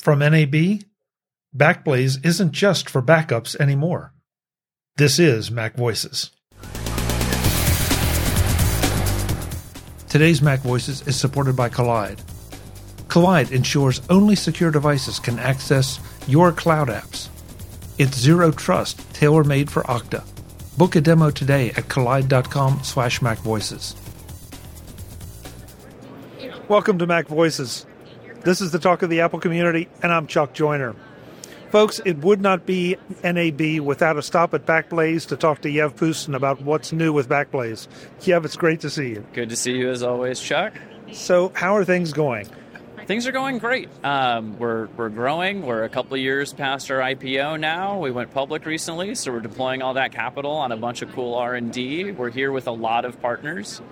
From NAB, Backblaze isn't just for backups anymore. This is Mac Voices. Today's Mac Voices is supported by Kolide. Kolide ensures only secure devices can access your cloud apps. It's zero trust, tailor-made for Okta. Book a demo today at kolide.com slash macvoices. Welcome to Mac Voices. This is the talk of the Apple community, and I'm Chuck Joiner. Folks, it would not be NAB without a stop at Backblaze to talk to Yev Pusin about what's new with Backblaze. Yev, it's great to see you. Good to see you as always, Chuck. So, how are things going? Things are going great. Um, we're, we're growing. We're a couple years past our IPO now. We went public recently, so we're deploying all that capital on a bunch of cool R&D. We're here with a lot of partners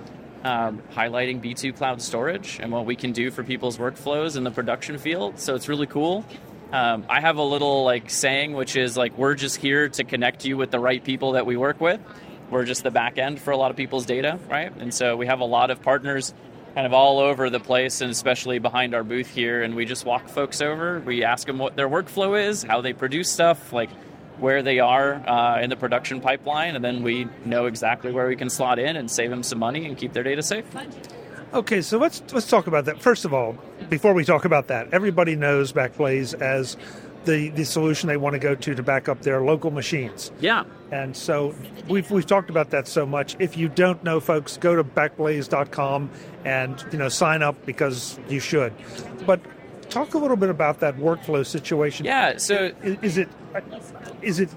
um, highlighting B2 Cloud Storage and what we can do for people's workflows in the production field. So it's really cool. Um, I have a little like saying, which is like we're just here to connect you with the right people that we work with. We're just the back end for a lot of people's data, right? And so we have a lot of partners kind of all over the place and especially behind our booth here and we just walk folks over we ask them what their workflow is how they produce stuff like where they are uh, in the production pipeline, and then we know exactly where we can slot in and save them some money and keep their data safe. Okay, so let's let's talk about that. First of all, before we talk about that, everybody knows Backblaze as the, the solution they want to go to to back up their local machines. Yeah. And so we've we've talked about that so much. If you don't know, folks, go to backblaze.com and you know sign up because you should. But talk a little bit about that workflow situation. Yeah. So is, is it is it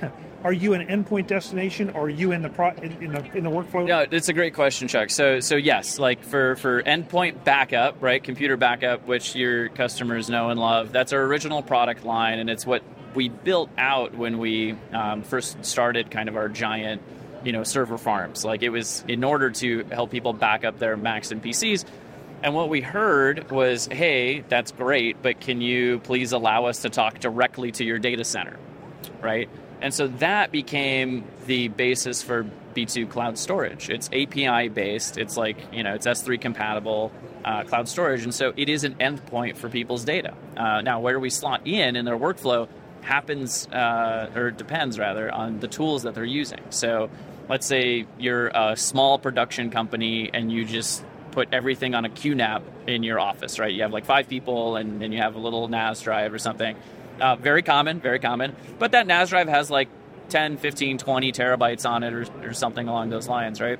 are you an endpoint destination or are you in the pro, in, in, the, in the workflow no it's a great question chuck so so yes like for for endpoint backup right computer backup which your customers know and love that's our original product line and it's what we built out when we um, first started kind of our giant you know server farms like it was in order to help people back up their macs and pcs and what we heard was, hey, that's great, but can you please allow us to talk directly to your data center? Right? And so that became the basis for B2 Cloud Storage. It's API based, it's like, you know, it's S3 compatible uh, cloud storage. And so it is an endpoint for people's data. Uh, now, where we slot in in their workflow happens, uh, or depends rather, on the tools that they're using. So let's say you're a small production company and you just put everything on a QNAP in your office, right? You have like five people and, and you have a little NAS drive or something. Uh, very common, very common. But that NAS drive has like 10, 15, 20 terabytes on it or, or something along those lines, right?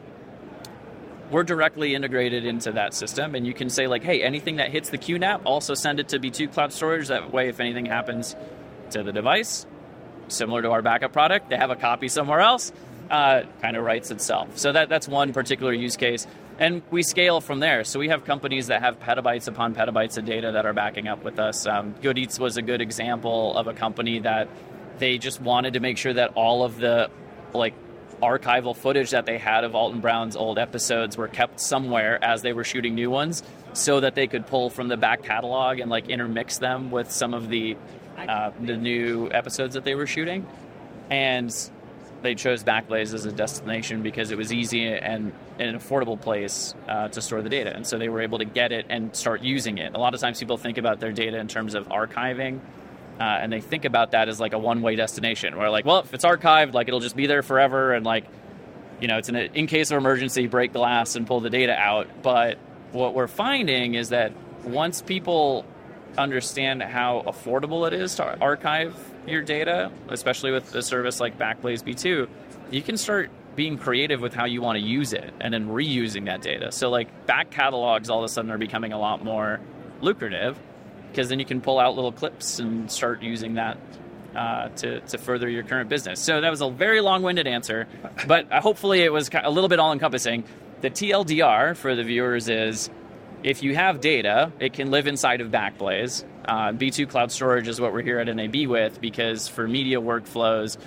We're directly integrated into that system, and you can say, like, hey, anything that hits the QNAP, also send it to B2 Cloud Storage. That way, if anything happens to the device, similar to our backup product, they have a copy somewhere else, uh, kind of writes itself. So that, that's one particular use case and we scale from there. So we have companies that have petabytes upon petabytes of data that are backing up with us. Um, Good Eats was a good example of a company that they just wanted to make sure that all of the like archival footage that they had of Alton Brown's old episodes were kept somewhere as they were shooting new ones, so that they could pull from the back catalog and like intermix them with some of the uh, the new episodes that they were shooting. And they chose Backblaze as a destination because it was easy and an affordable place uh, to store the data. And so they were able to get it and start using it. A lot of times people think about their data in terms of archiving. Uh, and they think about that as like a one-way destination where like well if it's archived like it'll just be there forever and like you know it's an in case of emergency break glass and pull the data out but what we're finding is that once people understand how affordable it is to archive your data, especially with a service like Backblaze B2, you can start being creative with how you want to use it and then reusing that data. So, like, back catalogs all of a sudden are becoming a lot more lucrative because then you can pull out little clips and start using that uh, to, to further your current business. So, that was a very long winded answer, but hopefully it was a little bit all encompassing. The TLDR for the viewers is if you have data, it can live inside of Backblaze. Uh, B2 Cloud Storage is what we're here at NAB with because for media workflows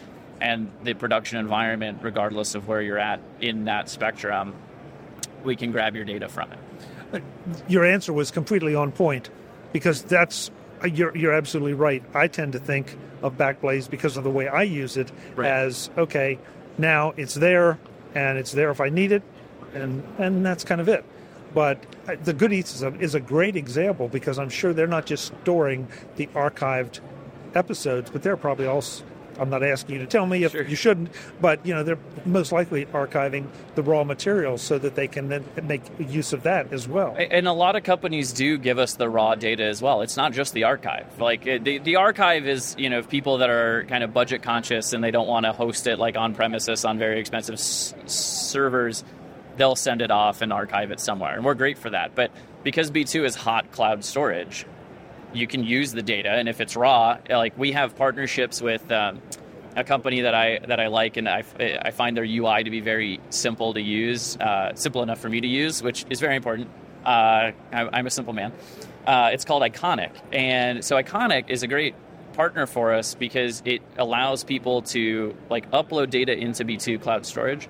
and the production environment, regardless of where you're at in that spectrum, we can grab your data from it. Your answer was completely on point because that's you're, you're absolutely right. I tend to think of Backblaze because of the way I use it right. as okay, now it's there and it's there if I need it, and and that's kind of it. But uh, the Good Eats is a, is a great example because I'm sure they're not just storing the archived episodes, but they're probably also. I'm not asking you to tell me if Sure. you shouldn't, but you know they're most likely archiving the raw materials so that they can then make use of that as well. And a lot of companies do give us the raw data as well. It's not just the archive. Like the, the archive is, you know, people that are kind of budget conscious and they don't want to host it like on premises on very expensive s- servers. They'll send it off and archive it somewhere, and we're great for that. But because B2 is hot cloud storage, you can use the data, and if it's raw, like we have partnerships with. Um, a company that I that I like, and I, I find their UI to be very simple to use, uh, simple enough for me to use, which is very important. Uh, I'm, I'm a simple man. Uh, it's called iconik, and so iconik is a great partner for us because it allows people to like upload data into B2 Cloud Storage.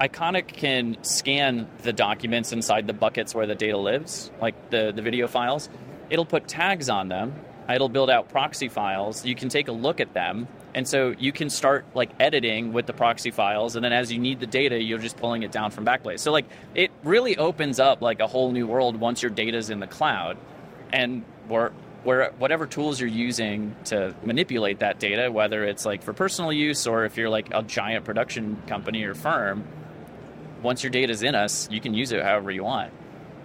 Iconic can scan the documents inside the buckets where the data lives, like the, the video files. It'll put tags on them. It'll build out proxy files. You can take a look at them. And so you can start like editing with the proxy files, and then as you need the data, you're just pulling it down from Backblaze. So like it really opens up like a whole new world once your data's in the cloud, and where where whatever tools you're using to manipulate that data, whether it's like for personal use or if you're like a giant production company or firm, once your data is in us, you can use it however you want.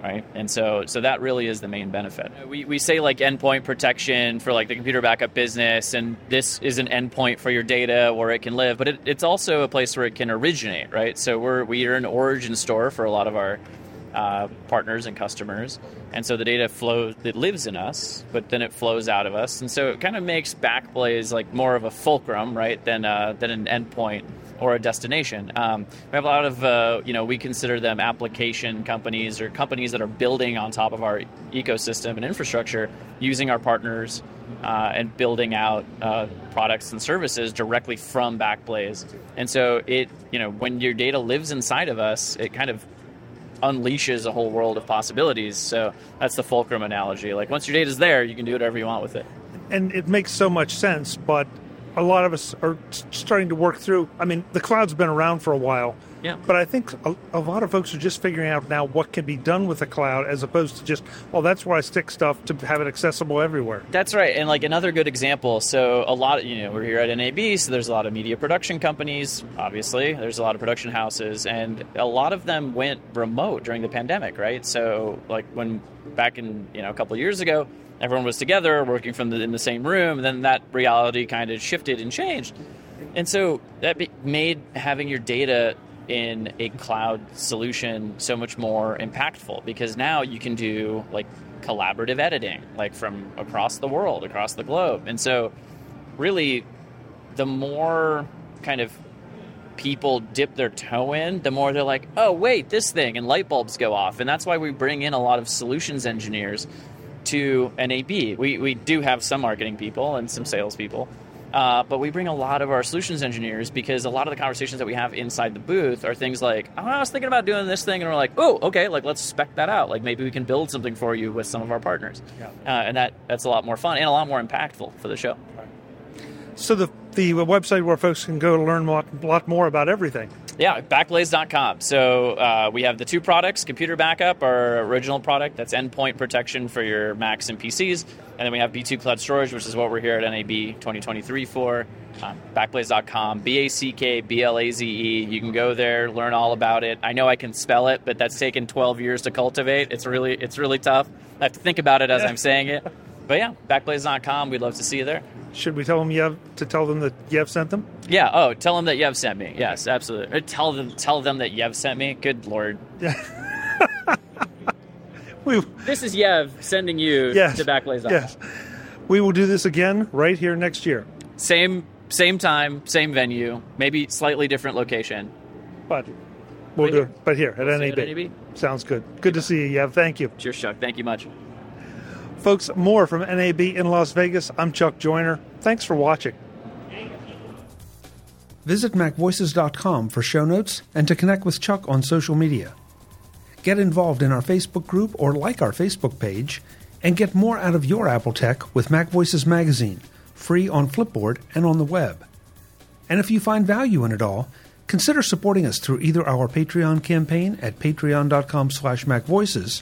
Right, and so so that really is the main benefit. We, we say like endpoint protection for like the computer backup business, and this is an endpoint for your data where it can live, but it, it's also a place where it can originate. Right, so we're we are an origin store for a lot of our uh, partners and customers, and so the data flows it lives in us, but then it flows out of us, and so it kind of makes Backblaze like more of a fulcrum, right, than uh, than an endpoint or a destination. Um, we have a lot of, uh, you know, we consider them application companies or companies that are building on top of our ecosystem and infrastructure using our partners uh, and building out uh, products and services directly from Backblaze. And so it, you know, when your data lives inside of us, it kind of unleashes a whole world of possibilities. So that's the fulcrum analogy. Like once your data's there, you can do whatever you want with it. and it makes so much sense, but a lot of us are starting to work through. I mean, the cloud's been around for a while, Yeah. but I think a, a lot of folks are just figuring out now what can be done with the cloud as opposed to just, well, that's where I stick stuff to have it accessible everywhere. That's right. And like another good example, so a lot, of, you know, we're here at NAB, so there's a lot of media production companies, obviously. There's a lot of production houses, and a lot of them went remote during the pandemic, right? So, like when back in, you know, a couple of years ago, everyone was together working from the, in the same room, and then that reality kind of shifted and changed. And so that be, made having your data in a cloud solution so much more impactful because now you can do like collaborative editing like from across the world across the globe and so really the more kind of people dip their toe in the more they're like oh wait this thing and light bulbs go off and that's why we bring in a lot of solutions engineers to NAB. We, we do have some marketing people and some sales people, uh, but we bring a lot of our solutions engineers because a lot of the conversations that we have inside the booth are things like, oh, I was thinking about doing this thing, and we're like, oh, okay, like let's spec that out. Like maybe we can build something for you with some of our partners, Yeah. uh, and that that's a lot more fun and a lot more impactful for the show. So the the website where folks can go to learn a lot, lot more about everything. Yeah, backblaze.com. So uh, we have the two products computer backup, our original product, that's endpoint protection for your Macs and PCs. And then we have B2 Cloud Storage, which is what we're here at NAB 2023 for. Um, backblaze.com, B A C K B L A Z E. You can go there, learn all about it. I know I can spell it, but that's taken 12 years to cultivate. It's really, it's really tough. I have to think about it as I'm saying it. But yeah, backblaze.com. We'd love to see you there. Should we tell them Yev to tell them that Yev sent them? Yeah. Oh, tell them that Yev sent me. Yes, absolutely. Or tell them tell them that Yev sent me. Good lord. We, This is Yev sending you yes, to Backblaze. Yes, we will do this again right here next year. Same same time, same venue, maybe slightly different location. But we'll Right do here. it. But here at We'll NAB. at NAB. Sounds good. Good to see you, Yev. Thank you. Cheers, Chuck. Thank you much. Folks, more from NAB in Las Vegas. I'm Chuck Joiner. Thanks for watching. Visit MacVoices.com for show notes and to connect with Chuck on social media. Get involved in our Facebook group or like our Facebook page, and get more out of your Apple tech with Mac Voices Magazine, free on Flipboard and on the web. And if you find value in it all, Consider supporting us through either our Patreon campaign at patreon.com slash macvoices